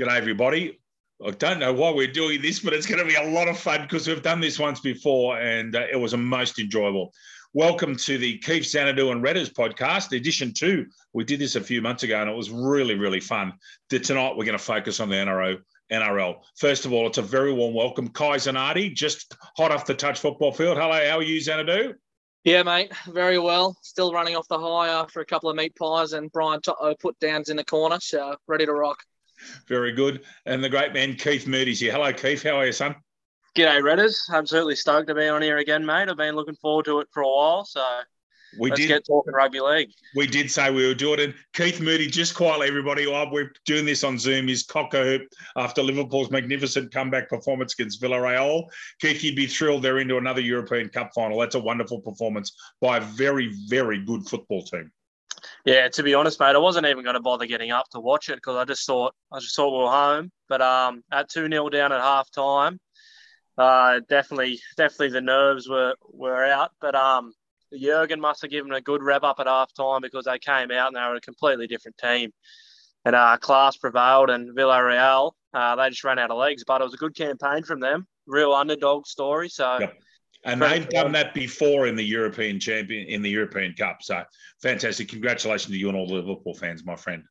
G'day, everybody. I don't know why we're doing this, but it's going to be a lot of fun because we've done this once before and uh, it was a most enjoyable. Welcome to the Keith Xanadu and Redders podcast, edition two. We did this a few months ago and it was really, really fun. Tonight, we're going to focus on the NRO, NRL. First of all, it's a very warm welcome. Kai Zanardi, just hot off the touch football field. Hello, how are you, Xanadu? Yeah, mate, very well. Still running off the high after a couple of meat pies and Brian uh, put downs in the corner, so ready to rock. Very good. And the great man Keith Moody's here. Hello, Keith. How are you, son? G'day, Redders. Absolutely stoked to be on here again, mate. I've been looking forward to it for a while, so we let's did get talking rugby league. We did say we would do it. And Keith Moody, just quietly, everybody, while we're doing this on Zoom, is cocker after Liverpool's magnificent comeback performance against Villarreal. Keith, you'd be thrilled they're into another European Cup final. That's a wonderful performance by a very, very good football team. Yeah, to be honest, mate, I wasn't even going to bother getting up to watch it because I just thought I just thought we were home. But um, at two 0 down at half time, uh, definitely, definitely the nerves were were out. But um, Jurgen must have given a good rev up at half time because they came out and they were a completely different team. And uh, class prevailed, and Villarreal uh, they just ran out of legs. But it was a good campaign from them, real underdog story. So. And they've done that before in the European champion in the European Cup. So fantastic! Congratulations to you and all the Liverpool fans, my friend.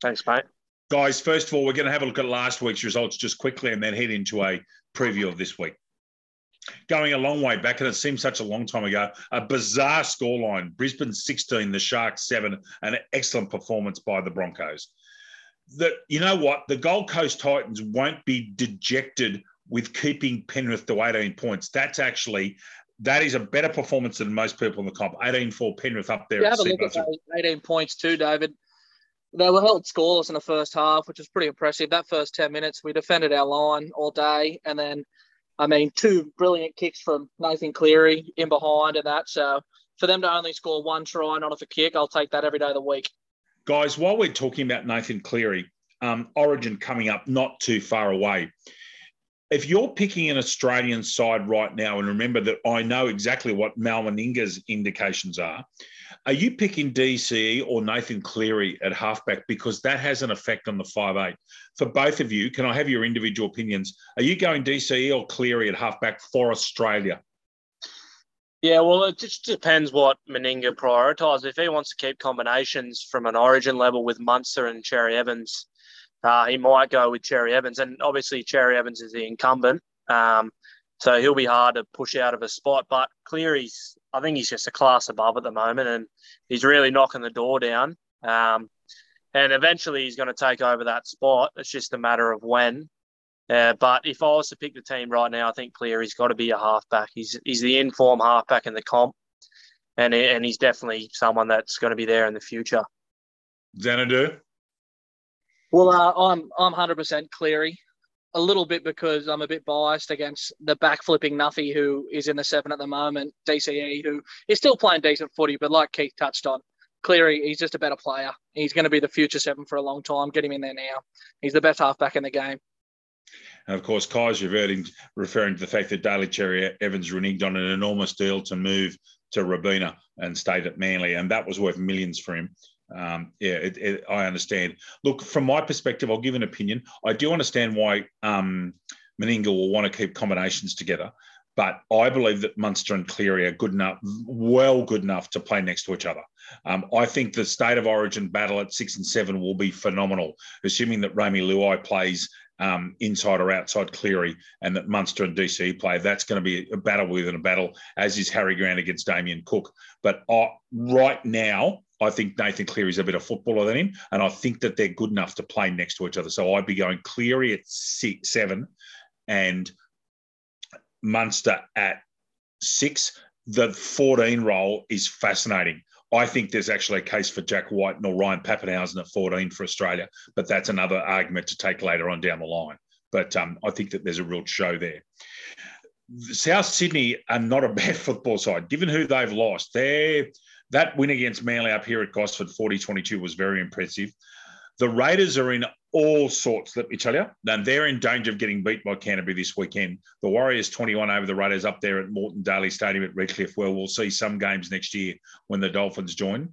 Thanks, mate. Guys, first of all, we're going to have a look at last week's results just quickly, and then head into a preview of this week. Going a long way back, and it seems such a long time ago. A bizarre scoreline: Brisbane sixteen, the Sharks seven. An excellent performance by the Broncos. That you know what, the Gold Coast Titans won't be dejected with keeping Penrith to 18 points. That's actually that is a better performance than most people in the comp. 18 for Penrith up there. Yeah, have a look at 18 points too, David. They were held scoreless in the first half, which was pretty impressive. That first 10 minutes, we defended our line all day. And then, I mean, two brilliant kicks from Nathan Cleary in behind and that. So for them to only score one try, not off a kick, I'll take that every day of the week. Guys, while we're talking about Nathan Cleary, um, Origin coming up not too far away if you're picking an Australian side right now, and remember that I know exactly what Mal Meninga's indications are, are you picking DCE or Nathan Cleary at halfback? Because that has an effect on the five eight. For both of you, can I have your individual opinions? Are you going DCE or Cleary at halfback for Australia? Yeah, well, it just depends what Meninga prioritises. If he wants to keep combinations from an origin level with Munster and Cherry Evans, uh, he might go with Cherry Evans, and obviously Cherry Evans is the incumbent, um, so he'll be hard to push out of a spot. But Cleary's, I think he's just a class above at the moment, and he's really knocking the door down. Um, and eventually he's going to take over that spot. It's just a matter of when. Uh, but if I was to pick the team right now, I think Cleary's got to be a halfback. He's he's the inform halfback in the comp, and and he's definitely someone that's going to be there in the future. Xanadu. Well, uh, I'm I'm 100% Cleary. A little bit because I'm a bit biased against the backflipping Nuffy who is in the seven at the moment, DCE, who is still playing decent footy, but like Keith touched on, Cleary, he's just a better player. He's going to be the future seven for a long time. Get him in there now. He's the best halfback in the game. And of course, Kai's reverting, referring to the fact that Daly Cherry Evans reneged on an enormous deal to move to Robina and stayed at Manly, and that was worth millions for him um, yeah, it, it, I understand. Look, from my perspective, I'll give an opinion. I do understand why um, Meninga will want to keep combinations together, but I believe that Munster and Cleary are good enough, well good enough to play next to each other. Um, I think the state of origin battle at six and seven will be phenomenal, assuming that Romy Luai plays um, inside or outside Cleary and that Munster and DC play. That's going to be a battle within a battle, as is Harry Grant against Damien Cook. But uh, right now, I think Nathan Cleary's a better footballer than him, and I think that they're good enough to play next to each other. So I'd be going Cleary at six, seven, and Munster at six. The 14 role is fascinating. I think there's actually a case for Jack Wighton or Ryan Papenhuyzen at 14 for Australia, but that's another argument to take later on down the line. But um, I think that there's a real show there. South Sydney are not a bad football side, given who they've lost. They're that win against Manly up here at Gosford 40 22 was very impressive. The Raiders are in all sorts, let me tell you. And they're in danger of getting beat by Canterbury this weekend. The Warriors 21 over the Raiders up there at Moreton Daily Stadium at Redcliffe. Well, we'll see some games next year when the Dolphins join.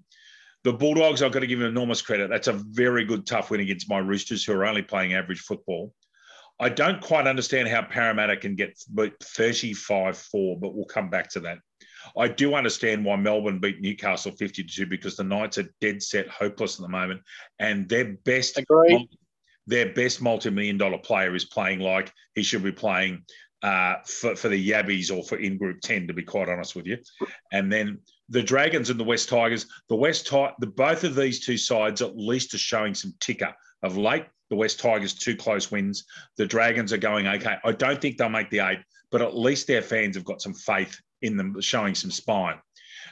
the Bulldogs, I've got to give them enormous credit. That's a very good, tough win against my Roosters, who are only playing average football. I don't quite understand how Parramatta can get 35 4, but we'll come back to that. I do understand why Melbourne beat Newcastle 52 because the Knights are dead set hopeless at the moment. And their best Agreed. their best multi-million dollar player is playing like he should be playing uh, for, for the Yabbies or for in Group 10, to be quite honest with you. And then the Dragons and the West Tigers, the West Ti- the both of these two sides at least are showing some ticker of late. The West Tigers two close wins. The Dragons are going okay. I don't think they'll make the eight, but at least their fans have got some faith in them, showing some spine.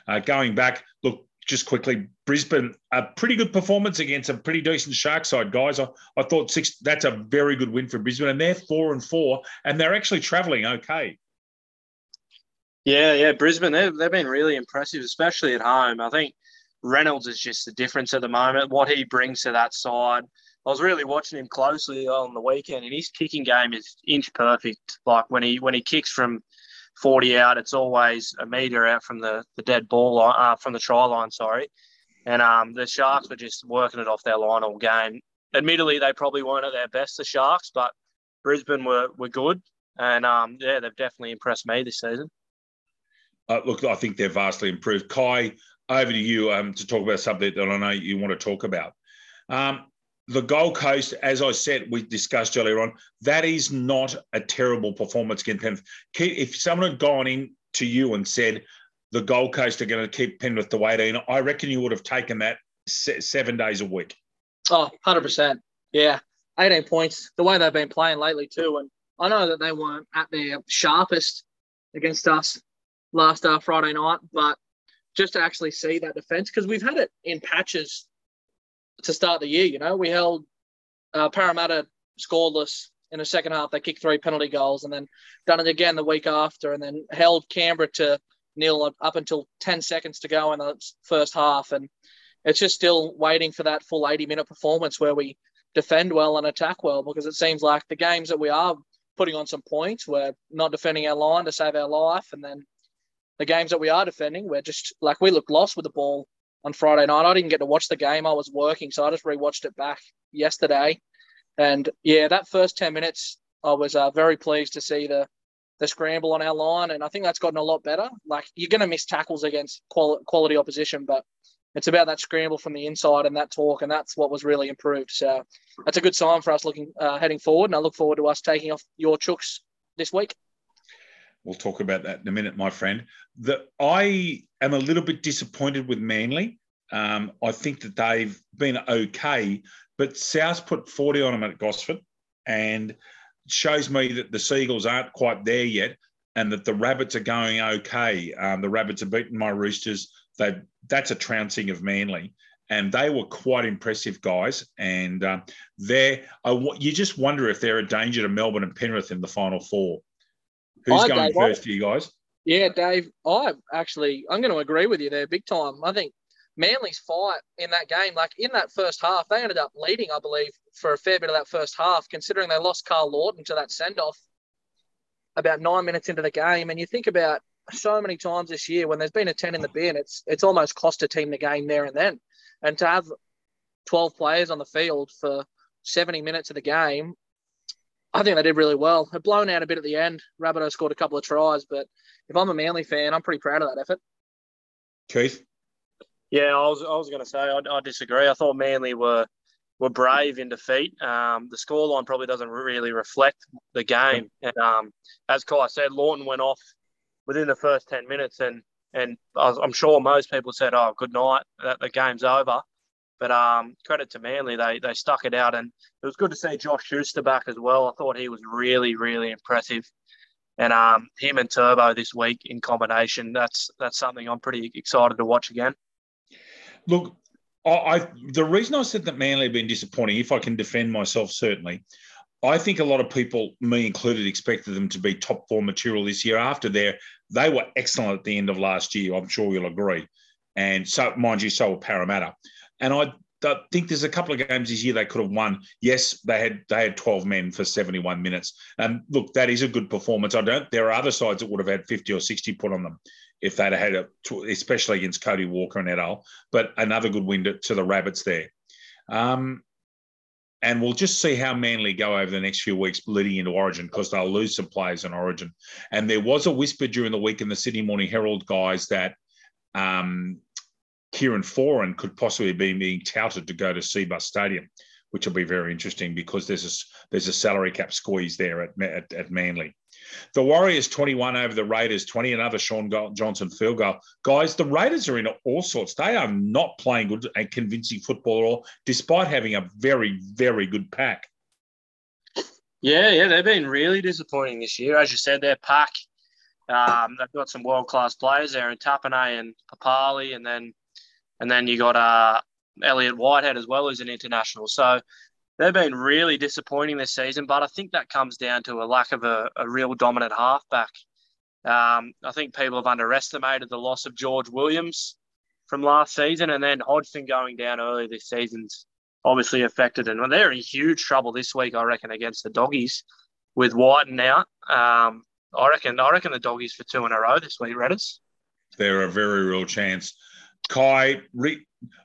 Uh, going back, look, just quickly, Brisbane, a pretty good performance against a pretty decent shark side, guys. I, I thought six, that's a very good win for Brisbane, and they're four and four, and they're actually travelling okay. Yeah, yeah, Brisbane, they've, they've been really impressive, especially at home. I think Reynolds is just the difference at the moment, what he brings to that side. I was really watching him closely on the weekend, and his kicking game is inch perfect. Like when he when he kicks from 40 out, it's always a metre out from the, the dead ball line, uh, from the try line, sorry. And um, the Sharks were just working it off their line all game. Admittedly, they probably weren't at their best, the Sharks, but Brisbane were, were good. And um, yeah, they've definitely impressed me this season. Uh, look, I think they're vastly improved. Kai, over to you um, to talk about something that I know you want to talk about. Um, the Gold Coast, as I said, we discussed earlier on, that is not a terrible performance against Penrith. If someone had gone in to you and said the Gold Coast are going to keep Penrith to 18, I reckon you would have taken that seven days a week. Oh, 100%. Yeah. 18 points, the way they've been playing lately, too. And I know that they weren't at their sharpest against us last uh, Friday night, but just to actually see that defense, because we've had it in patches to start the year. You know, we held uh, Parramatta scoreless in the second half. They kicked three penalty goals and then done it again the week after, and then held Canberra to nil up until 10 seconds to go in the first half. And it's just still waiting for that full 80 minute performance where we defend well and attack well because it seems like the games that we are putting on some points, we're not defending our line to save our life. And then the games that we are defending, we're just like we look lost with the ball on Friday night. I didn't get to watch the game. I was working, so I just rewatched it back yesterday. And yeah, that first 10 minutes, I was uh, very pleased to see the the scramble on our line, and I think that's gotten a lot better. Like you're going to miss tackles against quali- quality opposition, but it's about that scramble from the inside and that talk, and that's what was really improved. So that's a good sign for us looking uh, heading forward, and I look forward to us taking off your chooks this week. We'll talk about that in a minute, my friend. That I am a little bit disappointed with Manly. Um, I think that they've been okay, but South put 40 on them at Gosford and shows me that the Seagulls aren't quite there yet and that the Rabbits are going okay. Um, the Rabbits have beaten my Roosters. They That's a trouncing of Manly. And they were quite impressive guys. And uh, they're, you just wonder if they're a danger to Melbourne and Penrith in the final four. Who's going first for you guys? Yeah, Dave, I actually I'm going to agree with you there big time. I think Manly's fight in that game, like in that first half, they ended up leading, I believe, for a fair bit of that first half, considering they lost Karl Lawton to that send off about nine minutes into the game. And you think about so many times this year when there's been a 10 in the bin, it's it's almost cost a team the game there and then. And to have 12 players on the field for 70 minutes of the game, I think they did really well. It blown out a bit at the end. Rabbitoh scored a couple of tries, but if I'm a Manly fan, I'm pretty proud of that effort. Keith? Yeah, I was I was going to say I, I, disagree. I thought Manly were were brave in defeat. Um, the scoreline probably doesn't really reflect the game. And um, as Kai said, Lawton went off within the first ten minutes, and and I'm sure most people said, "Oh, good night, that the game's over." But um, credit to Manly, they they stuck it out, and it was good to see Josh Schuster back as well. I thought he was really really impressive, and um, him and Turbo this week in combination, that's that's something I'm pretty excited to watch again. Look, I, the reason I said that Manly have been disappointing, if I can defend myself, certainly, I think a lot of people, me included, expected them to be top four material this year. After their, they were excellent at the end of last year. I'm sure you'll agree. And so, mind you, so were Parramatta. And I think there's a couple of games this year they could have won. Yes, they had they had 12 men for 71 minutes. And look, that is a good performance. I don't. There are other sides that would have had 50 or 60 put on them. if they'd had a, especially against Cody Walker and Ed But another good win to, to the Rabbits there. Um, and we'll just see how Manly go over the next few weeks leading into Origin because they'll lose some players in Origin. And there was a whisper during the week in the Sydney Morning Herald guys that um, Kieran Foran could possibly be being touted to go to Cbus Stadium, which will be very interesting because there's a, there's a salary cap squeeze there at, at, at Manly. The Warriors 21 over the Raiders 20, another Shaun Johnson field goal. Guys, the Raiders are in all sorts. They are not playing good and convincing football at all, despite having a very, very good pack. Yeah, yeah, they've been really disappointing this year. As you said, their pack, um, they've got some world class players there, in Tapine and Papalii, and then and then you got uh, Elliott Whitehead as well as an international. So they've been really disappointing this season, but I think that comes down to a lack of a, a real dominant halfback. Um, I think people have underestimated the loss of George Williams from last season, and then Hodgson going down early this season's obviously affected. And they're in huge trouble this week, I reckon, against the doggies with Wighton out. Um, I reckon, I reckon the doggies for two in a row this week, Redders. They're a very real chance. Kai,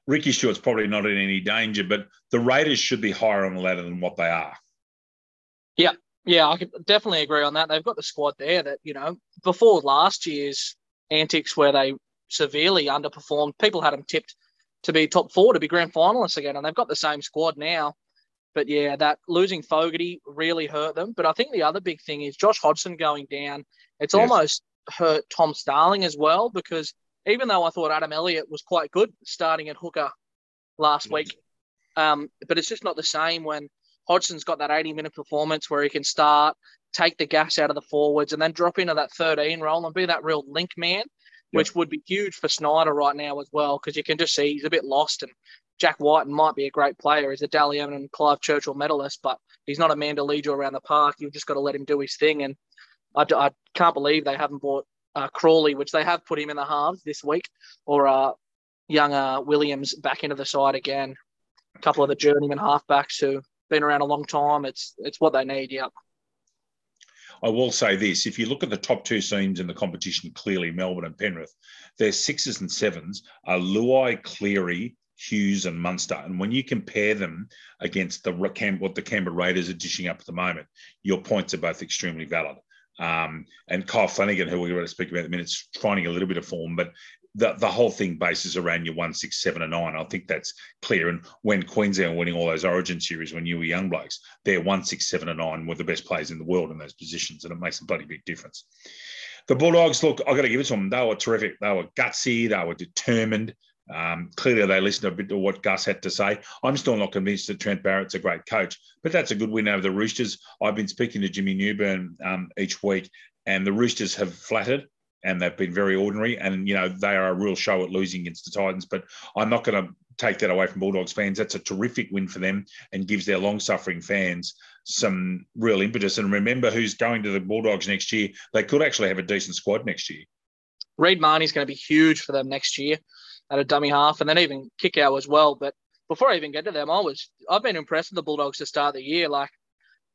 Ricky Stuart's probably not in any danger, but the Raiders should be higher on the ladder than what they are. Yeah, yeah, I could definitely agree on that. They've got the squad there that, you know, before last year's antics where they severely underperformed, people had them tipped to be top four, to be grand finalists again, and they've got the same squad now. But yeah, that losing Fogarty really hurt them. But I think the other big thing is Josh Hodgson going down. It's yes. almost hurt Tom Starling as well because even though I thought Adam Elliott was quite good starting at hooker last week. Um, but it's just not the same when Hodgson's got that 80 minute performance where he can start, take the gas out of the forwards, and then drop into that 13 role and be that real link man, yep. which would be huge for Schneider right now as well, because you can just see he's a bit lost. And Jack Wighton might be a great player. He's a Dally Evan and Clive Churchill medalist, but he's not a man to lead you around the park. You've just got to let him do his thing. And I, I can't believe they haven't bought uh, Crawley, which they have put him in the halves this week, or uh, young uh, Williams back into the side again. A couple of the journeyman halfbacks who have been around a long time. It's it's what they need. Yep. I will say this: if you look at the top two teams in the competition, clearly Melbourne and Penrith, their sixes and sevens are Luai, Cleary, Hughes, and Munster. And when you compare them against the what the Canberra Raiders are dishing up at the moment, your points are both extremely valid. Um, and Kyle Flanagan, who we're going to speak about in a minute, is finding a little bit of form, but the, the whole thing bases around your one, six, seven, and nine. I think that's clear. And when Queensland were winning all those Origin series when you were young blokes, their one, six, seven, and nine were the best players in the world in those positions, and it makes a bloody big difference. The Bulldogs, look, I've got to give it to them. They were terrific. They were gutsy. They were determined. Um, clearly, they listened a bit to what Gus had to say. I'm still not convinced that Trent Barrett's a great coach, but that's a good win over the Roosters. I've been speaking to Jimmy Newburn um, each week, and the Roosters have flattered and they've been very ordinary. And, you know, they are a real show at losing against the Titans, but I'm not going to take that away from Bulldogs fans. That's a terrific win for them and gives their long suffering fans some real impetus. And remember who's going to the Bulldogs next year. They could actually have a decent squad next year. Reed Mahoney's going to be huge for them next year at a dummy half, and then even kick out as well. But before I even get to them, I was I've been impressed with the Bulldogs to start the year. Like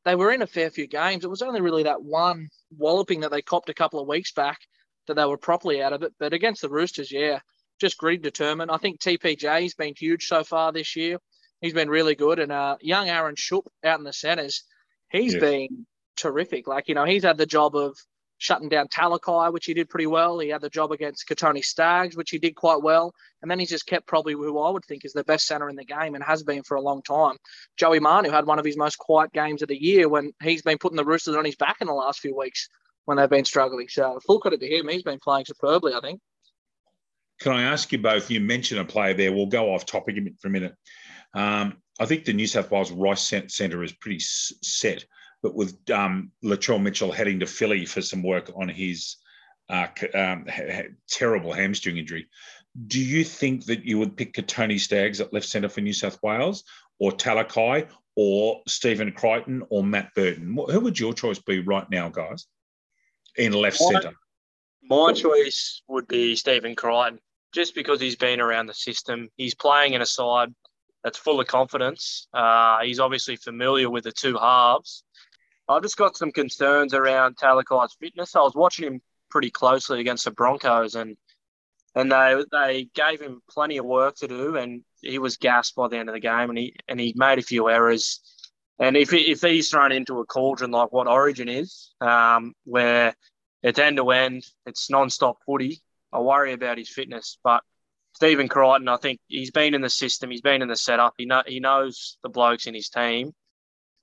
they were in a fair few games. It was only really that one walloping that they copped a couple of weeks back that they were properly out of it. But against the Roosters, yeah, just gritty, determined. I think TPJ's been huge so far this year. He's been really good. And uh, young Aaron Schoupp out in the centres, he's yes. been terrific. Like, you know, he's had the job of shutting down Talakai, which he did pretty well. He had the job against Kotoni Staggs, which he did quite well. And then he's just kept probably who I would think is the best centre in the game and has been for a long time. Joey Manu had one of his most quiet games of the year when he's been putting the Roosters on his back in the last few weeks when they've been struggling. So full credit to him. He's been playing superbly, I think. Can I ask you both? You mentioned a player there. We'll go off topic for a minute. Um, I think the New South Wales Rice Centre is pretty set but with um, Latrell Mitchell heading to Philly for some work on his uh, um, terrible hamstring injury, do you think that you would pick Kotoni Staggs at left centre for New South Wales, or Talakai, or Stephen Crichton, or Matt Burton? Who would your choice be right now, guys, in left centre? My choice would be Stephen Crichton, just because he's been around the system. He's playing in a side that's full of confidence. Uh, he's obviously familiar with the two halves. I've just got some concerns around Talakai's fitness. I was watching him pretty closely against the Broncos, and and they they gave him plenty of work to do, and he was gassed by the end of the game, and he and he made a few errors. And if if he's thrown into a cauldron like what Origin is, um, where it's end to end, it's non-stop footy, I worry about his fitness. But Stephen Crichton, I think he's been in the system, he's been in the setup, he know he knows the blokes in his team.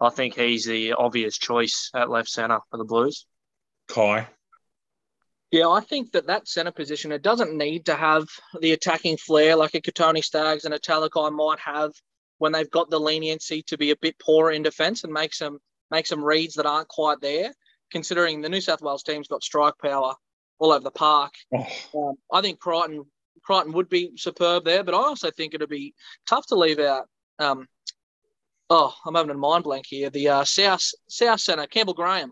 I think he's the obvious choice at left centre for the Blues. Kai. Yeah, I think that that centre position it doesn't need to have the attacking flair like a Kotoni Staggs and a Talakai might have when they've got the leniency to be a bit poorer in defence and make some make some reads that aren't quite there. Considering the New South Wales team's got strike power all over the park, oh. um, I think Crichton Crichton would be superb there. But I also think it'd be tough to leave out. Um, oh, I'm having a mind blank here. The uh, South South Centre, Campbell Graham.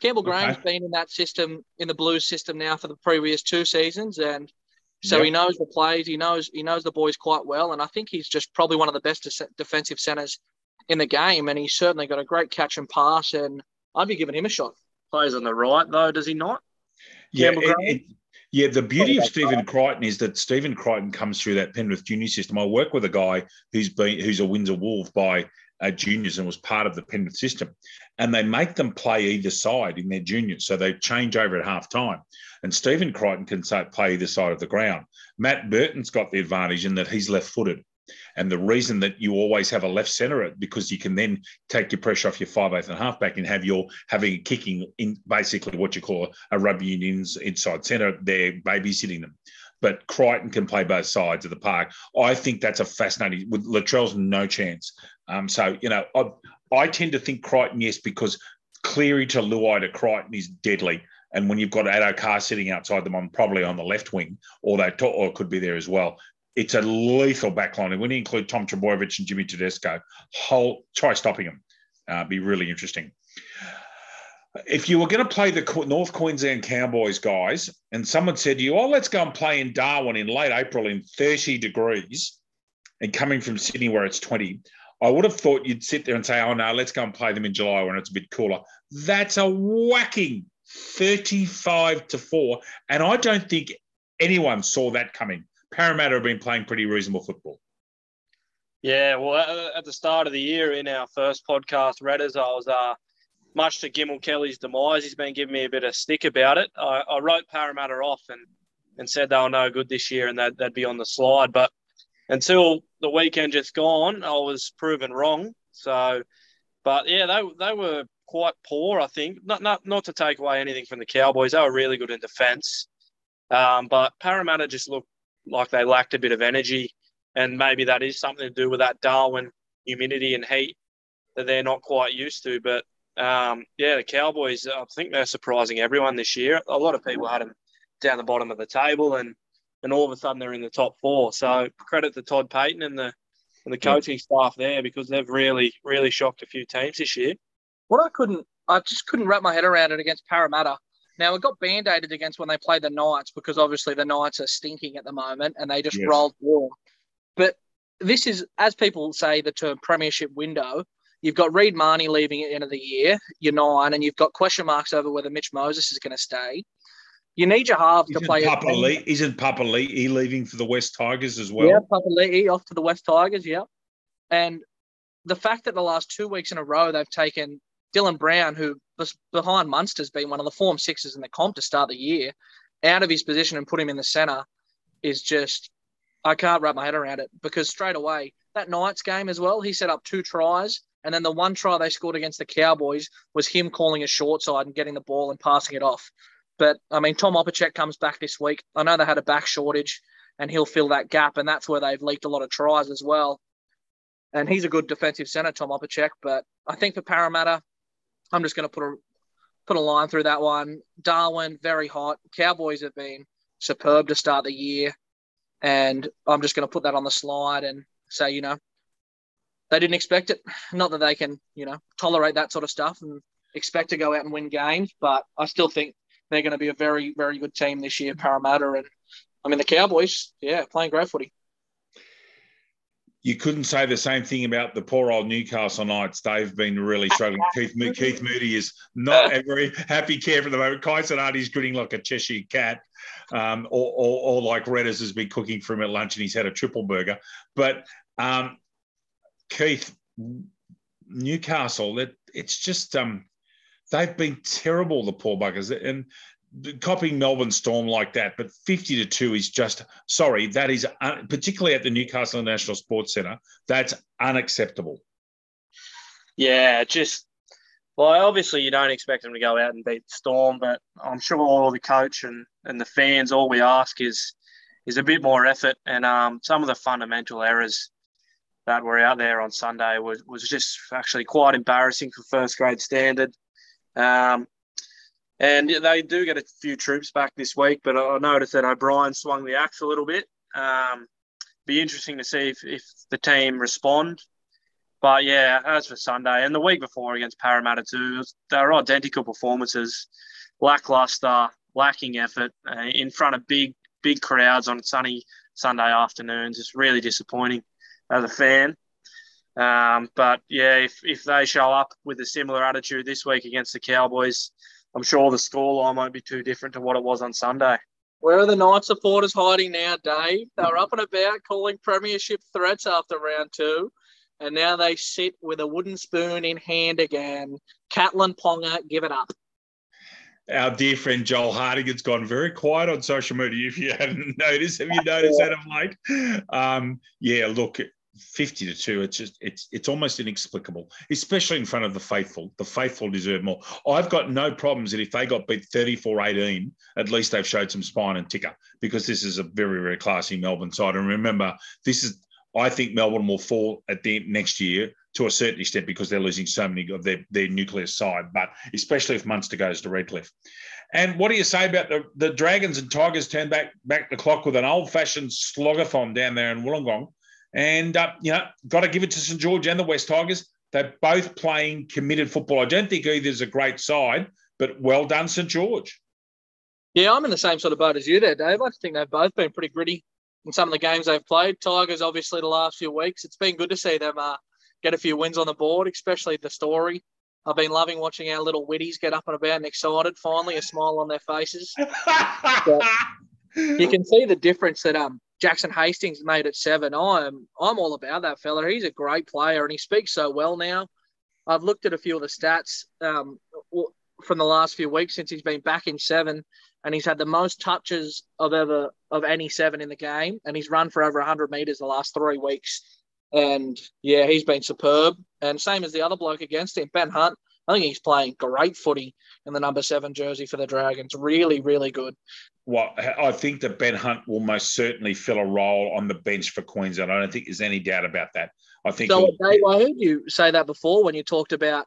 Campbell Graham's okay. been in that system, in the Blues system now for the previous two seasons, and so yep. he knows the plays. He knows he knows the boys quite well, and I think he's just probably one of the best defensive centers in the game. And he's certainly got a great catch and pass, and I'd be giving him a shot. Plays on the right though, does he not? Yeah, it, it, yeah. The beauty of Stephen Crichton is that Stephen Crichton comes through that Penrith junior system. I work with a guy who's been who's a Windsor Wolf by uh, juniors and was part of the Penrith system. And they make them play either side in their juniors. So they change over at half time. And Stephen Crichton can play either side of the ground. Matt Burton's got the advantage in that he's left footed. And the reason that you always have a left centre because you can then take your pressure off your five eighth and halfback and have your having kicking in basically what you call a rugby union's inside centre. They're babysitting them but Crichton can play both sides of the park. I think that's a fascinating. With Latrell's no chance. Um, so you know, I, I tend to think Crichton yes because Cleary to Luai to Crichton is deadly. And when you've got Addo-Carr sitting outside them, I'm probably on the left wing, or they or could be there as well. It's a lethal backline. And when you include Tom Trbojevic and Jimmy Tedesco, whole try stopping them. Uh, be really interesting if you were going to play the North Queensland Cowboys guys, and someone said to you, "Oh, let's go and play in Darwin in late April in 30 degrees," and coming from Sydney where it's 20, I would have thought you'd sit there and say, "Oh no, let's go and play them in July when it's a bit cooler." That's a whacking 35 to four, and I don't think anyone saw that coming. Parramatta have been playing pretty reasonable football. Yeah, well, at the start of the year in our first podcast, Redders, I was uh, much to Gimel Kelly's demise, he's been giving me a bit of stick about it. I, I wrote Parramatta off and, and said they were no good this year and that they'd be on the slide. But until the weekend just gone, I was proven wrong. So, but yeah, they, they were quite poor, I think. Not, not, not to take away anything from the Cowboys, they were really good in defence. Um, but Parramatta just looked like they lacked a bit of energy. And maybe that is something to do with that Darwin humidity and heat that they're not quite used to. But um, yeah, the Cowboys, I think they're surprising everyone this year. A lot of people had them down the bottom of the table, and and all of a sudden they're in the top four. So credit to Todd Payten and the and the coaching staff there because they've really really shocked a few teams this year. What I couldn't, I just couldn't wrap my head around it against Parramatta. Now it got band-aided against when they played the Knights because obviously the Knights are stinking at the moment and they just yes. rolled warm. But this is, as people say, the term premiership window. You've got Reed Mahoney leaving at the end of the year, you're nine, and you've got question marks over whether Mitch Moses is going to stay. You need your half isn't to play. Papa Lee, isn't Papali'i leaving for the West Tigers as well? Yeah, Papali'i off to the West Tigers, yeah. And the fact that the last two weeks in a row they've taken Dylan Brown, who behind Munster's been one of the form sixes in the comp to start the year, out of his position and put him in the centre is just I can't wrap my head around it because straight away that Knights game as well, he set up two tries and then the one try they scored against the Cowboys was him calling a short side and getting the ball and passing it off. But I mean, Tom Opacic comes back this week. I know they had a back shortage, and he'll fill that gap, and that's where they've leaked a lot of tries as well. And he's a good defensive centre, Tom Opacic. But I think for Parramatta, I'm just going to put a put a line through that one. Darwin, very hot. Cowboys have been superb to start the year, and I'm just going to put that on the slide and say, you know, they didn't expect it. Not that they can, you know, tolerate that sort of stuff and expect to go out and win games, but I still think they're going to be a very, very good team this year, Parramatta. And I mean, the Cowboys, yeah, playing great footy. You couldn't say the same thing about the poor old Newcastle Knights. They've been really struggling. Keith, Keith Moody is not a very happy camper at the moment. Kai is grinning like a Cheshire cat, um, or, or, or, like Redders has been cooking for him at lunch and he's had a triple burger. But um, Keith, Newcastle, that it's just um, they've been terrible, the poor buggers. And copying Melbourne Storm like that, but 50 to 2 is just, sorry, that is, un, particularly at the Newcastle National Sports Centre, that's unacceptable. Yeah, just, well, obviously you don't expect them to go out and beat Storm, but I'm sure all the coach and, and the fans, all we ask is is a bit more effort. And um, some of the fundamental errors that were out there on Sunday was, was just actually quite embarrassing for first grade standard. Um, and they do get a few troops back this week, but I noticed that O'Brien swung the axe a little bit. Um, be interesting to see if, if the team respond. But yeah, as for Sunday and the week before against Parramatta too, they were identical performances, lackluster, lacking effort uh, in front of big big crowds on sunny Sunday afternoons. It's really disappointing as a fan. Um, but yeah, if, if they show up with a similar attitude this week against the Cowboys, I'm sure the scoreline won't be too different to what it was on Sunday. Where are the Knight supporters hiding now, Dave? They were up and about calling premiership threats after round two, and now they sit with a wooden spoon in hand again. Kalyn Ponga, give it up. Our dear friend Joel Hartigan's gone very quiet on social media. If you haven't noticed, have you noticed that of late? Um, yeah, look, 50 to 2 it's just it's it's almost inexplicable especially in front of the faithful. The faithful deserve more. I've got no problems that if they got beat 34 18 at least they've showed some spine and ticker because this is a very very classy melbourne side. And remember this is i think melbourne will fall at the next year to a certain extent because they're losing so many of their, their nuclear side but especially if munster goes to redcliffe. And what do you say about the, the Dragons and Tigers turn back back the clock with an old fashioned slogathon down there in Wollongong and, uh, you know, got to give it to St George and the West Tigers. They're both playing committed football. I don't think either's a great side, but well done, St George. Yeah, I'm in the same sort of boat as you there, Dave. I think they've both been pretty gritty in some of the games they've played. Tigers, obviously, the last few weeks. It's been good to see them uh, get a few wins on the board, especially the story. I've been loving watching our little witties get up and about and excited. Finally, a smile on their faces. you can see the difference that um Jackson Hastings made it seven. I'm I'm all about that fella. He's a great player and he speaks so well now. I've looked at a few of the stats um, from the last few weeks since he's been back in seven, and he's had the most touches of ever of any seven in the game, and he's run for over 100 meters the last three weeks. And yeah, he's been superb. And same as the other bloke against him, Ben Hunt. I think he's playing great footy in the number seven jersey for the Dragons. Really, really good. Well, I think that Ben Hunt will most certainly fill a role on the bench for Queensland. I don't think there's any doubt about that. I think. So, Dave, I heard you say that before when you talked about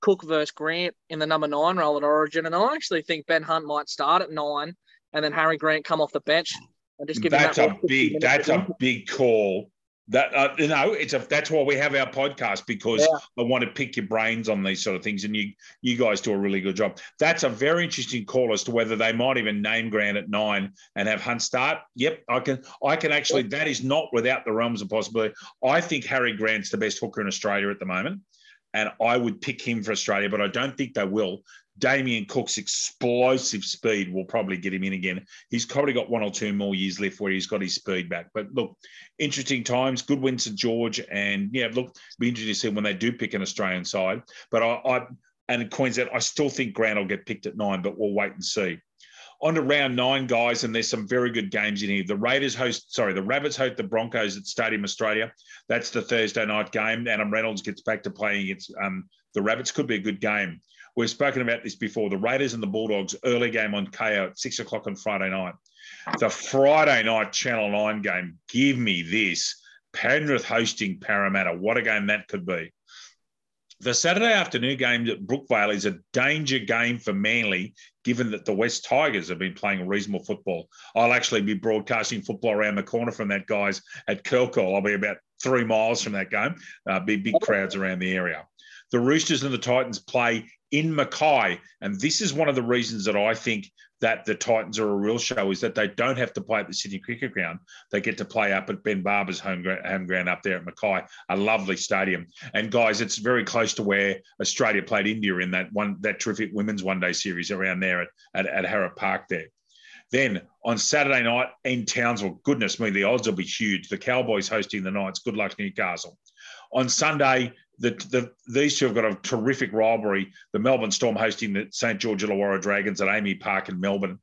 Cook versus Grant in the number nine role at Origin, and I actually think Ben Hunt might start at nine, and then Harry Grant come off the bench and just give that's that a big. That's a big call that uh, you know, it's a that's why we have our podcast because yeah. I want to pick your brains on these sort of things, and you you guys do a really good job. That's a very interesting call as to whether they might even name Grant at nine and have Hunt start. Yep, I can I can actually that is not without the realms of possibility. I think Harry Grant's the best hooker in Australia at the moment, and I would pick him for Australia, but I don't think they will Damien Cook's explosive speed will probably get him in again. He's probably got one or two more years left where he's got his speed back. But look, interesting times, good win St George, and yeah, look, be interesting to see when they do pick an Australian side. But I, I and Queensland, I still think Grant will get picked at nine, but we'll wait and see. On to round nine, guys, and there's some very good games in here. The Raiders host, sorry, the Rabbits host the Broncos at Stadium Australia. That's the Thursday night game. Adam Reynolds gets back to playing against um, the Rabbits. Could be a good game. We've spoken about this before. The Raiders and the Bulldogs early game on KO at six o'clock on Friday night. The Friday night Channel 9 game, give me this. Penrith hosting Parramatta. What a game that could be. The Saturday afternoon game at Brookvale is a danger game for Manly, given that the West Tigers have been playing reasonable football. I'll actually be broadcasting football around the corner from that, guys, at Curl Curl. I'll be about three miles from that game. Uh, be big crowds around the area. The Roosters and the Titans play in Mackay. And this is one of the reasons that I think that the Titans are a real show is that they don't have to play at the Sydney Cricket Ground. They get to play up at Ben Barber's home, home ground up there at Mackay, a lovely stadium. And guys, it's very close to where Australia played India in that one that terrific women's one day series around there at, at, at Harrup Park there. Then on Saturday night in Townsville, goodness me, the odds will be huge. The Cowboys hosting the Knights. Good luck, Newcastle. On Sunday, the, the, these two have got a terrific rivalry. The Melbourne Storm hosting the St George Illawarra Dragons at AAMI Park in Melbourne.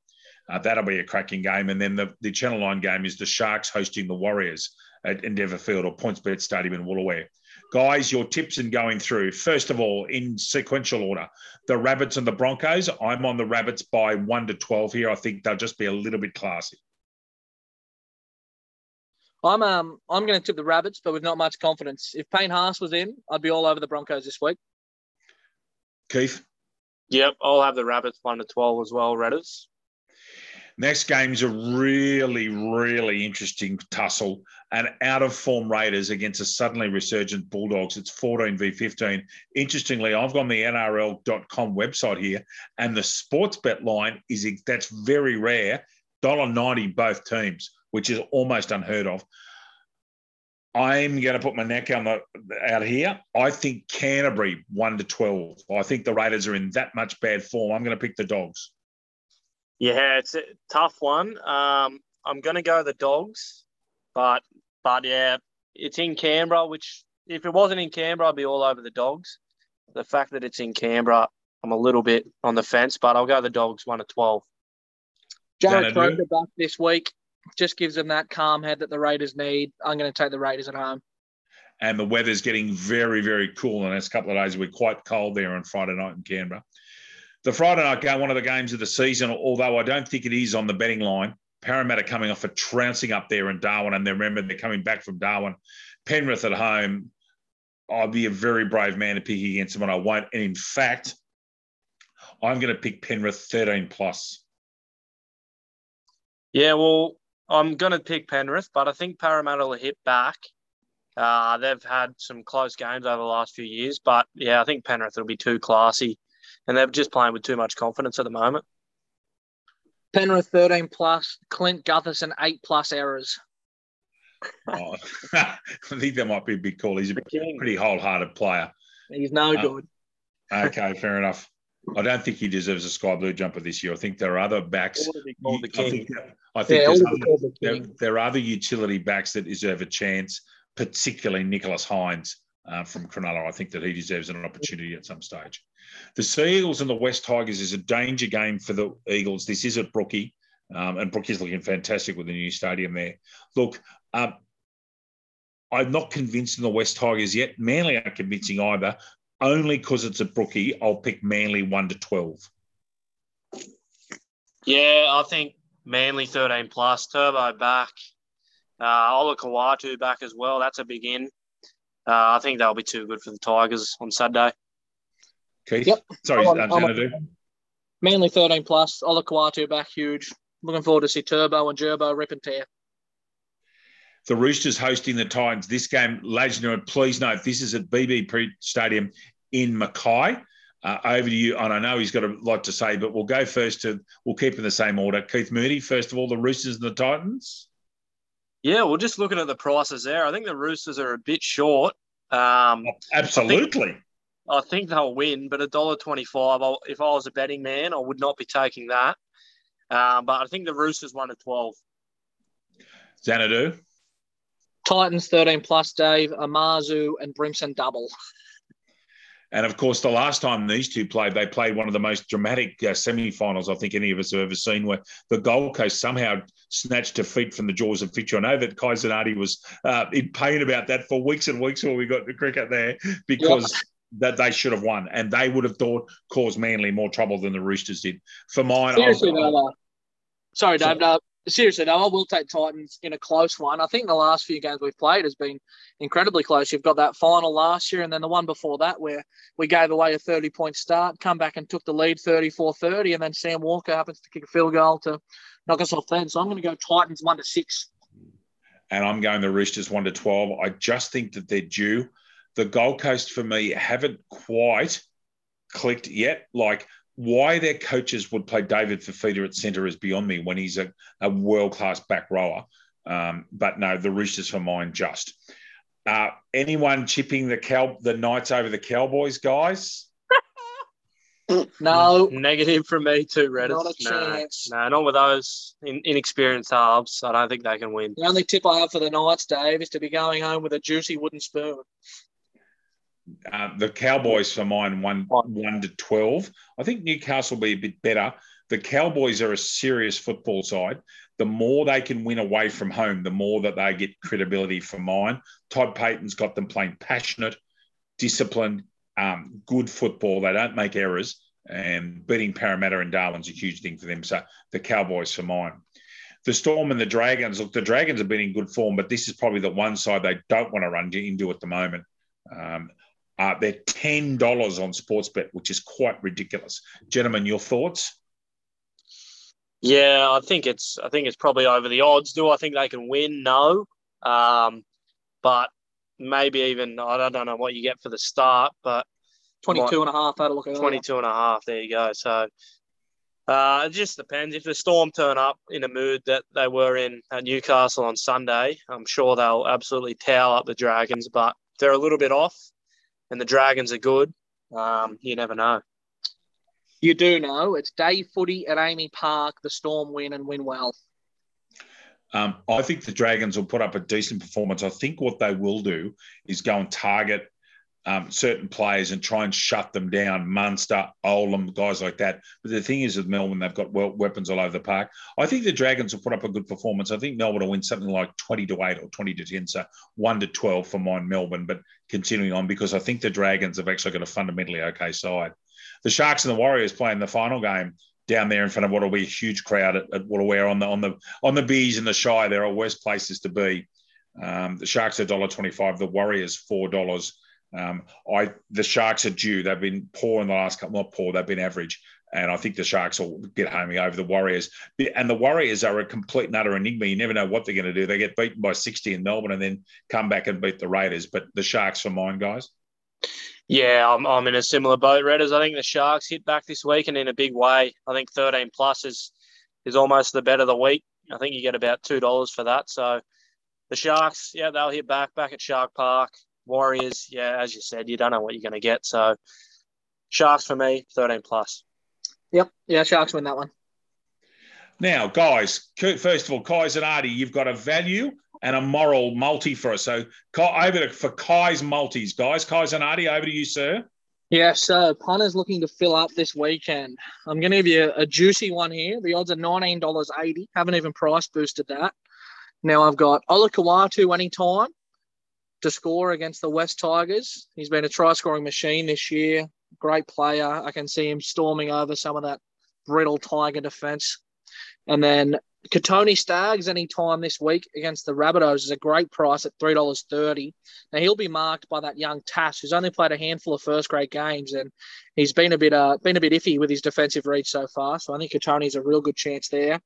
Uh, that'll be a cracking game. And then the, the Channel 9 game is the Sharks hosting the Warriors at Endeavour Field or PointsBet Stadium in Woolooware. Guys, your tips and going through. First of all, in sequential order, the Rabbits and the Broncos. I'm on the Rabbits by 1 to 12 here. I think they'll just be a little bit classy. I'm um I'm going to tip the Rabbits, but with not much confidence. If Payne Haas was in, I'd be all over the Broncos this week. Keith. Yep, I'll have the Rabbits one to twelve as well. Raiders. Next game's a really, really interesting tussle. And out of form Raiders against a suddenly resurgent Bulldogs. It's 14 v 15. Interestingly, I've got the NRL.com website here, and the sports bet line is that's very rare. $1.90 both teams which is almost unheard of. I'm going to put my neck on the, out here. I think Canterbury one to twelve. I think the Raiders are in that much bad form. I'm going to pick the Dogs. Yeah, it's a tough one. Um, I'm going to go the Dogs, but but yeah, it's in Canberra. Which if it wasn't in Canberra, I'd be all over the Dogs. The fact that it's in Canberra, I'm a little bit on the fence, but I'll go the Dogs one to twelve. Jarrod Croker back this week just gives them that calm head that the Raiders need. I'm going to take the Raiders at home. And the weather's getting very, very cool in the next couple of days. We're quite cold there on Friday night in Canberra. The Friday night game, one of the games of the season, although I don't think it is on the betting line. Parramatta coming off a trouncing up there in Darwin, and they remember they're coming back from Darwin. Penrith at home. I'll be a very brave man to pick against them, and I won't. And in fact, I'm going to pick Penrith 13 plus. Yeah, well, I'm going to pick Penrith, but I think Parramatta will hit back. Uh, they've had some close games over the last few years, but yeah, I think Penrith will be too classy, and they're just playing with too much confidence at the moment. Penrith 13 plus, Clint Gutherson 8 plus errors. oh, I think that might be a big call. He's a pretty wholehearted player. He's no uh, good. Okay, fair enough. I don't think he deserves a sky blue jumper this year. I think there are other backs. I think, I think yeah, other, there, there, are other utility backs that deserve a chance, particularly Nicholas Hynes uh, from Cronulla. I think that he deserves an opportunity at some stage. The Sea Eagles and the West Tigers is a danger game for the Eagles. This is at Brookie, um, and Brookie's looking fantastic with the new stadium there. Look, um, I'm not convinced in the West Tigers yet. Manly aren't convincing either only because it's a brookie, I'll pick Manly 1 to 12. Yeah, I think Manly 13 plus, Turbo back. Uh, Olakau'atu back as well. That's a big in. Uh, I think that'll be too good for the Tigers on Saturday. Keith? Yep. Sorry, I'm, I'm Manly 13 plus, Olakau'atu back huge. Looking forward to see Turbo and Gerbo rip and tear. The Roosters hosting the Titans. This game, ladies and gentlemen, please note this is at BB Stadium in Mackay. Uh, over to you, and I know he's got a lot to say, but we'll go first to we'll keep in the same order. Keith Moody, first of all, the Roosters and the Titans. Yeah, well, just looking at the prices there, I think the Roosters are a bit short. Um, Absolutely. I think, I think they'll win, but a dollar twenty-five. If I was a betting man, I would not be taking that. Um, but I think the Roosters won at twelve. Xanadu. Titans 13 plus, Dave, Amazu and Brimson double. And of course, the last time these two played, they played one of the most dramatic uh, semi-finals I think any of us have ever seen, where the Gold Coast somehow snatched defeat from the jaws of victory. I know that Kai Zanardi was uh, in pain about that for weeks and weeks when we got the cricket there because. Yep. That they should have won, and they would have thought caused Manly more trouble than the Roosters did. For mine, Seriously, uh, sorry, Dave. No, seriously, though, I will take Titans in a close one. I think the last few games we've played has been incredibly close. You've got that final last year and then the one before that where we gave away a 30 point start, come back and took the lead 34 30, and then Sam Walker happens to kick a field goal to knock us off then. So I'm going to go Titans 1 to 6. And I'm going the Roosters 1 to 12. I just think that they're due. The Gold Coast for me haven't quite clicked yet. Like why their coaches would play David Fifita at centre is beyond me when he's a, a world class back rower. Um, but no, the Roosters for mine just. Uh, anyone chipping the cow the Knights over the Cowboys, guys? No, Negative from me too, Reddit. Not a no, chance. No, not with those in, inexperienced halves. I don't think they can win. the only tip I have for the Knights, Dave, is to be going home with a juicy wooden spoon. Uh, the Cowboys for mine one one to twelve. I think Newcastle will be a bit better. The Cowboys are a serious football side. The more they can win away from home, the more that they get credibility for mine. Todd Payten's got them playing passionate, disciplined, um, good football. They don't make errors, and beating Parramatta and Darwin's a huge thing for them. So the Cowboys for mine. The Storm and the Dragons. Look, the Dragons have been in good form, but this is probably the one side they don't want to run into at the moment. Um, uh, they're ten dollars on Sportsbet, which is quite ridiculous. Gentlemen, your thoughts? Yeah, I think it's I think it's probably over the odds. Do I think they can win? No. Um, but maybe even I don't know what you get for the start, but 22 and a half, I had a look at 22 and a half. There you go. So uh, it just depends. If the Storm turn up in a mood that they were in at Newcastle on Sunday, I'm sure they'll absolutely towel up the Dragons. But if they're a little bit off and the Dragons are good, um, you never know. You do know it's day footy at AAMI Park. The Storm win and win well. Um, I think the Dragons will put up a decent performance. I think what they will do is go and target um, certain players and try and shut them down. Munster, Olam, guys like that. But the thing is with Melbourne, they've got weapons all over the park. I think the Dragons will put up a good performance. I think Melbourne will win something like 20 to 8 or 20 to 10. So 1 to 12 for mine, Melbourne. But continuing on, because I think the Dragons have actually got a fundamentally okay side. The Sharks and the Warriors playing the final game down there in front of what will be a huge crowd at, at Waterware on the on the on the bees in the shy. There are worse places to be. Um, the Sharks are $1.25, the Warriors $4. Um, I the Sharks are due. They've been poor in the last couple. Not poor. They've been average. And I think the Sharks will get home over the Warriors. And the Warriors are a complete and utter enigma. You never know what they're going to do. They get beaten by 60 in Melbourne and then come back and beat the Raiders. But the Sharks for mine, guys. Yeah, I'm, I'm in a similar boat, Redders. I think the Sharks hit back this week and in a big way. I think 13 plus is is almost the bet of the week. I think you get about two dollars for that. So the Sharks, yeah, they'll hit back back at Shark Park. Warriors, yeah, as you said, you don't know what you're going to get. So Sharks for me, 13 plus. Yep. Yeah, Sharks win that one. Now, guys, first of all, Kai's and Artie, you've got a value and a moral multi for us. So over to, for Kai's multis, guys. Kai's and Artie, over to you, sir. Yeah, so punters looking to fill up this weekend. I'm going to give you a juicy one here. The odds are $19.80. Haven't even price boosted that. Now I've got Olakau'atu anytime to score against the West Tigers. He's been a try scoring machine this year. Great player. I can see him storming over some of that brittle Tiger defence. And then Kotoni Staggs anytime this week against the Rabbitohs is a great price at three dollars thirty. Now he'll be marked by that young Tass, who's only played a handful of first grade games, and he's been a bit uh, been a bit iffy with his defensive reach so far. So I think Kotoni's a real good chance there.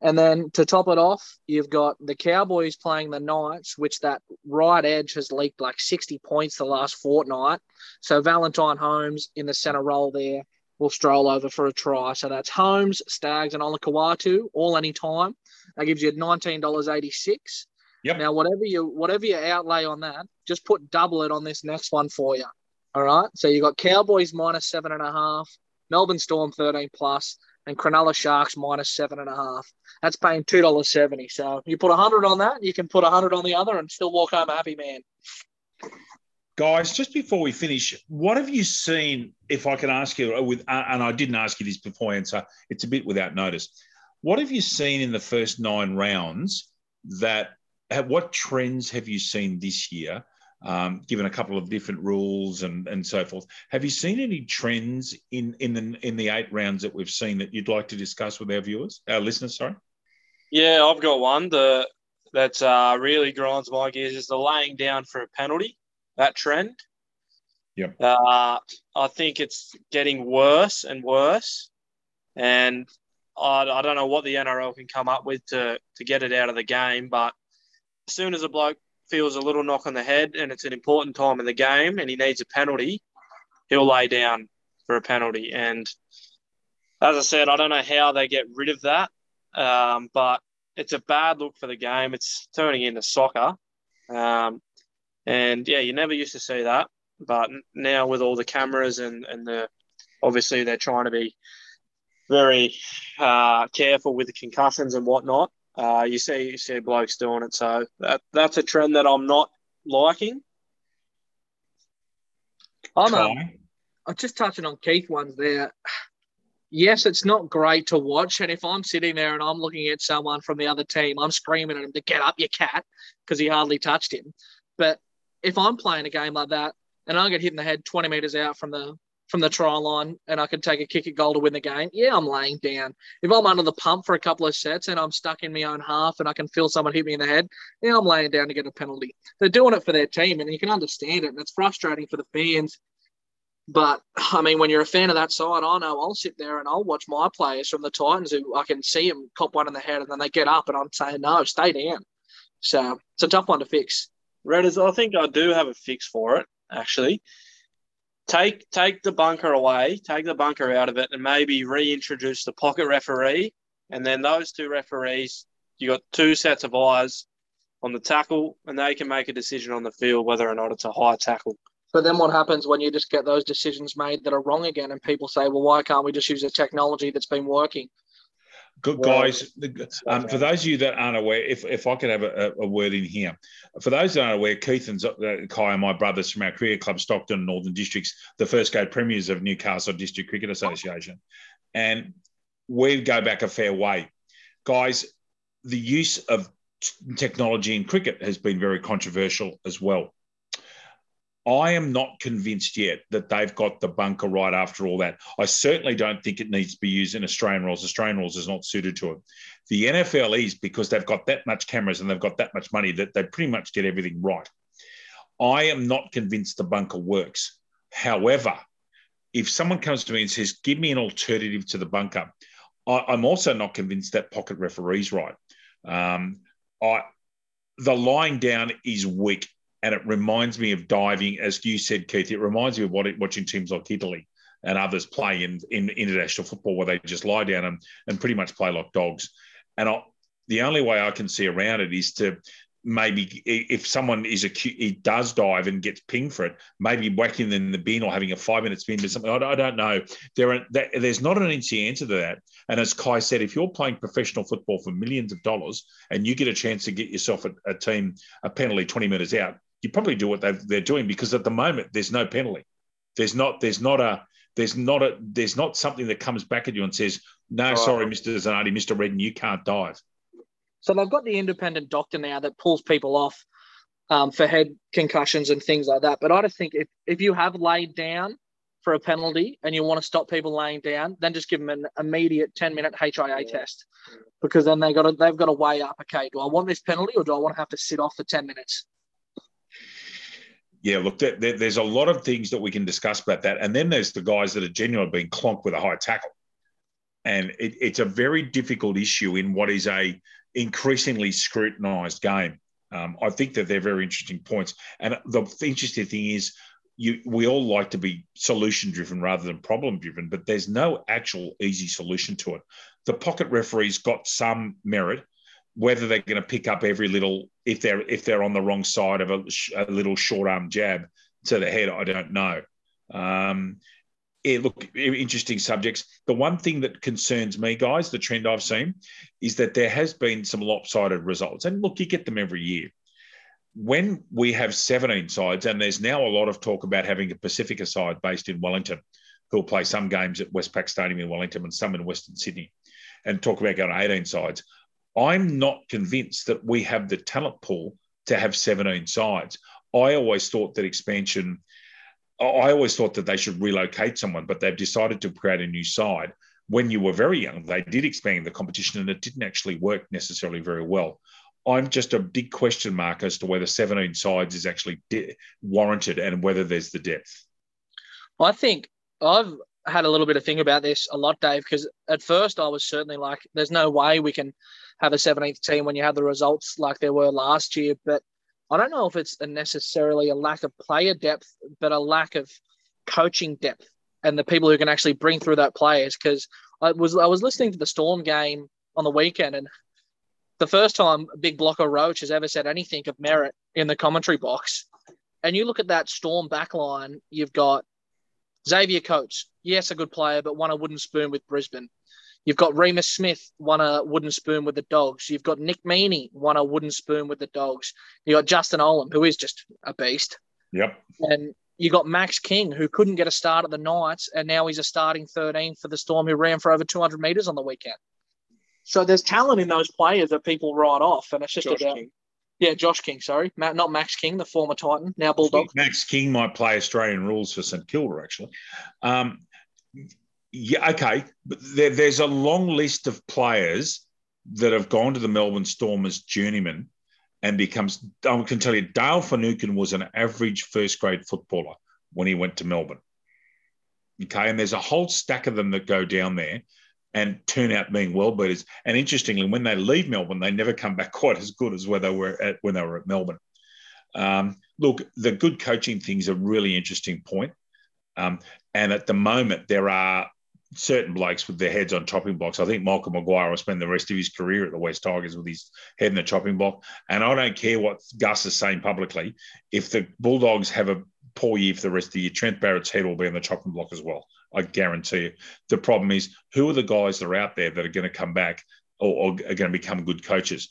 And then to top it off, you've got the Cowboys playing the Knights, which that right edge has leaked like 60 points the last fortnight. So Valentine Holmes in the centre role there will stroll over for a try. So that's Holmes, Staggs, and Olakau'atu all any time. That gives you $19.86. Yep. Now, whatever you whatever you outlay on that, just put double it on this next one for you. All right. So you got Cowboys minus seven and a half, Melbourne Storm 13 plus, and Cronulla Sharks minus seven and a half. That's paying two dollars seventy. So you put a hundred on that, you can put a hundred on the other, and still walk home a happy man. Guys, just before we finish, what have you seen? If I can ask you, uh, with uh, and I didn't ask you this before, so it's a bit without notice. What have you seen in the first nine rounds? That what trends have you seen this year? Um, given a couple of different rules and, and so forth. Have you seen any trends in in the in the eight rounds that we've seen that you'd like to discuss with our viewers, our listeners? Sorry. Yeah, I've got one. The that uh, really grinds my gears is the laying down for a penalty. That trend. Yep. Uh, I think it's getting worse and worse, and I, I don't know what the NRL can come up with to to get it out of the game. But as soon as a bloke feels a little knock on the head and it's an important time in the game and he needs a penalty, he'll lay down for a penalty. And as I said, I don't know how they get rid of that, um, but it's a bad look for the game. It's turning into soccer. Um, and yeah, you never used to see that. But now with all the cameras and, and the obviously they're trying to be very uh, careful with the concussions and whatnot. Uh, you see you see blokes doing it, so that that's a trend that I'm not liking. I'm, um, I'm just touching on Keith ones there yes, it's not great to watch. And if I'm sitting there and I'm looking at someone from the other team, I'm screaming at him to get up, your cat, because he hardly touched him. But if I'm playing a game like that and I get hit in the head 20 meters out from the from the try line and I can take a kick at goal to win the game, yeah, I'm laying down. If I'm under the pump for a couple of sets and I'm stuck in my own half and I can feel someone hit me in the head, yeah, I'm laying down to get a penalty. They're doing it for their team and you can understand it. And it's frustrating for the fans but I mean, when you're a fan of that side, I know I'll sit there and I'll watch my players from the Titans who I can see them cop one in the head and then they get up and I'm saying, no, stay down. So it's a tough one to fix. Redders, I think I do have a fix for it, actually. Take take the bunker away, take the bunker out of it, and maybe reintroduce the pocket referee. And then those two referees, you got two sets of eyes on the tackle, and they can make a decision on the field whether or not it's a high tackle. But then what happens when you just get those decisions made that are wrong again, and people say, "Well, why can't we just use a technology that's been working?" Good well, guys. Um, for those of you that aren't aware, if, if I could have a, a word in here, for those that aren't aware, Keith and uh, Kai are my brothers from our cricket club, Stockton Northern Districts, the first grade premiers of Newcastle District Cricket Association, and we go back a fair way, guys. The use of technology in cricket has been very controversial as well. I am not convinced yet that they've got the bunker right after all that. I certainly don't think it needs to be used in Australian rules. Australian rules is not suited to it. The NFL is because they've got that much cameras and they've got that much money that they pretty much get everything right. I am not convinced the bunker works. However, if someone comes to me and says, give me an alternative to the bunker, I, am also not convinced that pocket referee's right. Um, I, the lying down is weak and it reminds me of diving, as you said, Keith. It reminds me of what watching teams like Italy and others play in, in international football, where they just lie down and, and pretty much play like dogs. And I, the only way I can see around it is to maybe if someone is a he does dive and gets pinged for it, maybe whacking them in the bin or having a five minute spin or something. I, I don't know. There are, there's not an easy answer to that. And as Kai said, if you're playing professional football for millions of dollars and you get a chance to get yourself a, a team a penalty 20 minutes out, you probably do what they're doing because at the moment there's no penalty. There's not there's not a there's not a there's not something that comes back at you and says, no, sorry, Mr. Zanardi, Mr. Redden, you can't dive. So they've got the independent doctor now that pulls people off um, for head concussions and things like that. But I just think if, if you have laid down for a penalty and you want to stop people laying down, then just give them an immediate 10 minute HIA test because then they got to, they've got to weigh up, okay, do I want this penalty or do I want to have to sit off for 10 minutes? Yeah, look, there, there, there's a lot of things that we can discuss about that. And then there's the guys that are genuinely being clonked with a high tackle. And it, it's a very difficult issue in what is a increasingly scrutinized game. Um, I think that they're very interesting points. And the interesting thing is, you, we all like to be solution driven rather than problem driven, but there's no actual easy solution to it. The pocket referees got some merit whether they're going to pick up every little if they're if they're on the wrong side of a, a little short arm jab to the head, I don't know. Um, yeah, look, interesting subjects. The one thing that concerns me, guys, the trend I've seen is that there has been some lopsided results. And look, you get them every year. When we have 17 sides, and there's now a lot of talk about having a Pacifica side based in Wellington, who'll play some games at Westpac Stadium in Wellington and some in Western Sydney, and talk about going 18 sides. I'm not convinced that we have the talent pool to have 17 sides. I always thought that expansion, I always thought that they should relocate someone, but they've decided to create a new side. When you were very young, they did expand the competition and it didn't actually work necessarily very well. I'm just a big question mark as to whether 17 sides is actually de- warranted and whether there's the depth. I think I've had a little bit of thing about this a lot, Dave, because at first I was certainly like, there's no way we can have a 17th team when you have the results like there were last year. But I don't know if it's a necessarily a lack of player depth, but a lack of coaching depth and the people who can actually bring through that players. Because I was I was listening to the Storm game on the weekend, and the first time Big Blocker Roach has ever said anything of merit in the commentary box. And you look at that Storm backline, you've got Xavier Coates, yes, a good player, but won a wooden spoon with Brisbane. You've got Reimis Smith, won a wooden spoon with the Dogs. You've got Nick Meaney, won a wooden spoon with the Dogs. You got Justin Olam, who is just a beast. Yep. And you got Max King, who couldn't get a start at the Knights, and now he's a starting 13 for the Storm, who ran for over 200 metres on the weekend. So there's talent in those players that people write off, and it's just Josh about King. yeah, Josh King, sorry, Matt, not Max King, the former Titan, now Bulldog. Max King might play Australian rules for St Kilda, actually. Um, yeah, okay, but there, there's a long list of players that have gone to the Melbourne Storm as journeymen and becomes. I can tell you, Dale Finucane was an average first grade footballer when he went to Melbourne. Okay, and there's a whole stack of them that go down there and turn out being world beaters. And interestingly, when they leave Melbourne, they never come back quite as good as where they were at when they were at Melbourne. Um, look, the good coaching thing is a really interesting point. Um, and at the moment, there are certain blokes with their heads on chopping blocks. I think Michael Maguire will spend the rest of his career at the West Tigers with his head in the chopping block. And I don't care what Gus is saying publicly. If the Bulldogs have a poor year for the rest of the year, Trent Barrett's head will be on the chopping block as well. I guarantee you. The problem is who are the guys that are out there that are going to come back or, are going to become good coaches?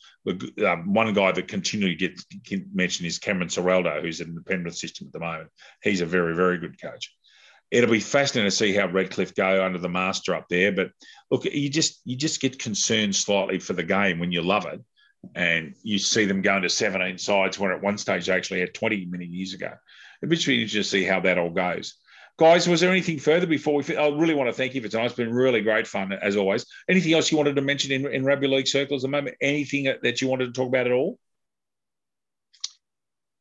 Um, one guy that continually gets mentioned is Cameron Ciraldo, who's in the Penrith system at the moment. He's a very, very good coach. It'll be fascinating to see how Redcliffe go under the master up there. But look, you just you just get concerned slightly for the game when you love it, and you see them going to 17 sides where at one stage they actually had 20 many years ago. It'd be interesting to see how that all goes. Guys, was there anything further before we? I really want to thank you for tonight. It's been really great fun as always. Anything else you wanted to mention in, in rugby league circles at the moment? Anything that you wanted to talk about at all?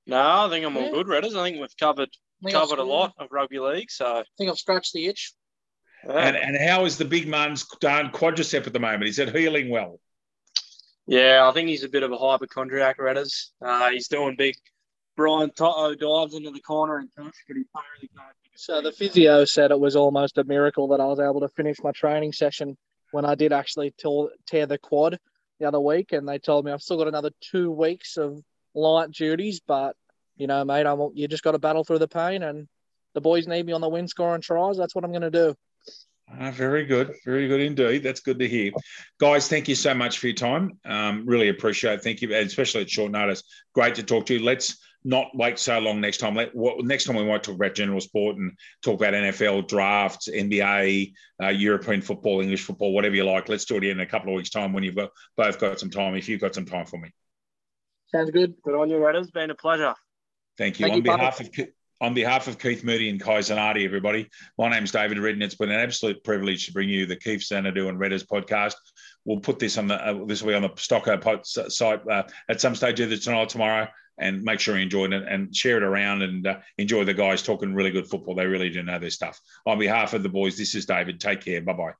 No, I think I'm all Yeah. good, Redders. I think we've covered I think I've- covered a lot of rugby league. So I think I've scratched the itch. yeah. And and how is the big man's darn quadricep at the moment? Is it healing well? Yeah, I think he's a bit of a hypochondriac, Redders. Uh, he's doing big Brian To'o dives into the corner and touch, but he apparently can't. So the physio said it was almost a miracle that I was able to finish my training session when I did actually tear, tear the quad the other week, and they told me I've still got another two weeks of light duties, but you know, mate, I'm you just got to battle through the pain, and the boys need me on the win scoring tries. That's what I'm going to do. Ah, very good, very good indeed. That's good to hear, guys. Thank you so much for your time. Um, really appreciate. it. Thank you, and especially at short notice. Great to talk to you. Let's not wait so long next time. Let, what, next time we might talk about general sport and talk about NFL drafts, NBA, uh, European football, English football, whatever you like. Let's do it in a couple of weeks' time when you've got, both got some time. If you've got some time for me, Sounds good. Good on you, Redders. Been a pleasure. Thank you. Thank on you, behalf of on behalf of Keith Moody and Kai Zanardi, everybody, my name's David Redden. It's been an absolute privilege to bring you the Keith Zanardi and Redders podcast. We'll put this on the uh, this will be on the Stocko pod site uh, at some stage either tonight or tomorrow. And make sure you enjoy it and, share it around and uh, enjoy the guys talking really good football. They really do know their stuff. On behalf of the boys, this is David. Take care. Bye bye.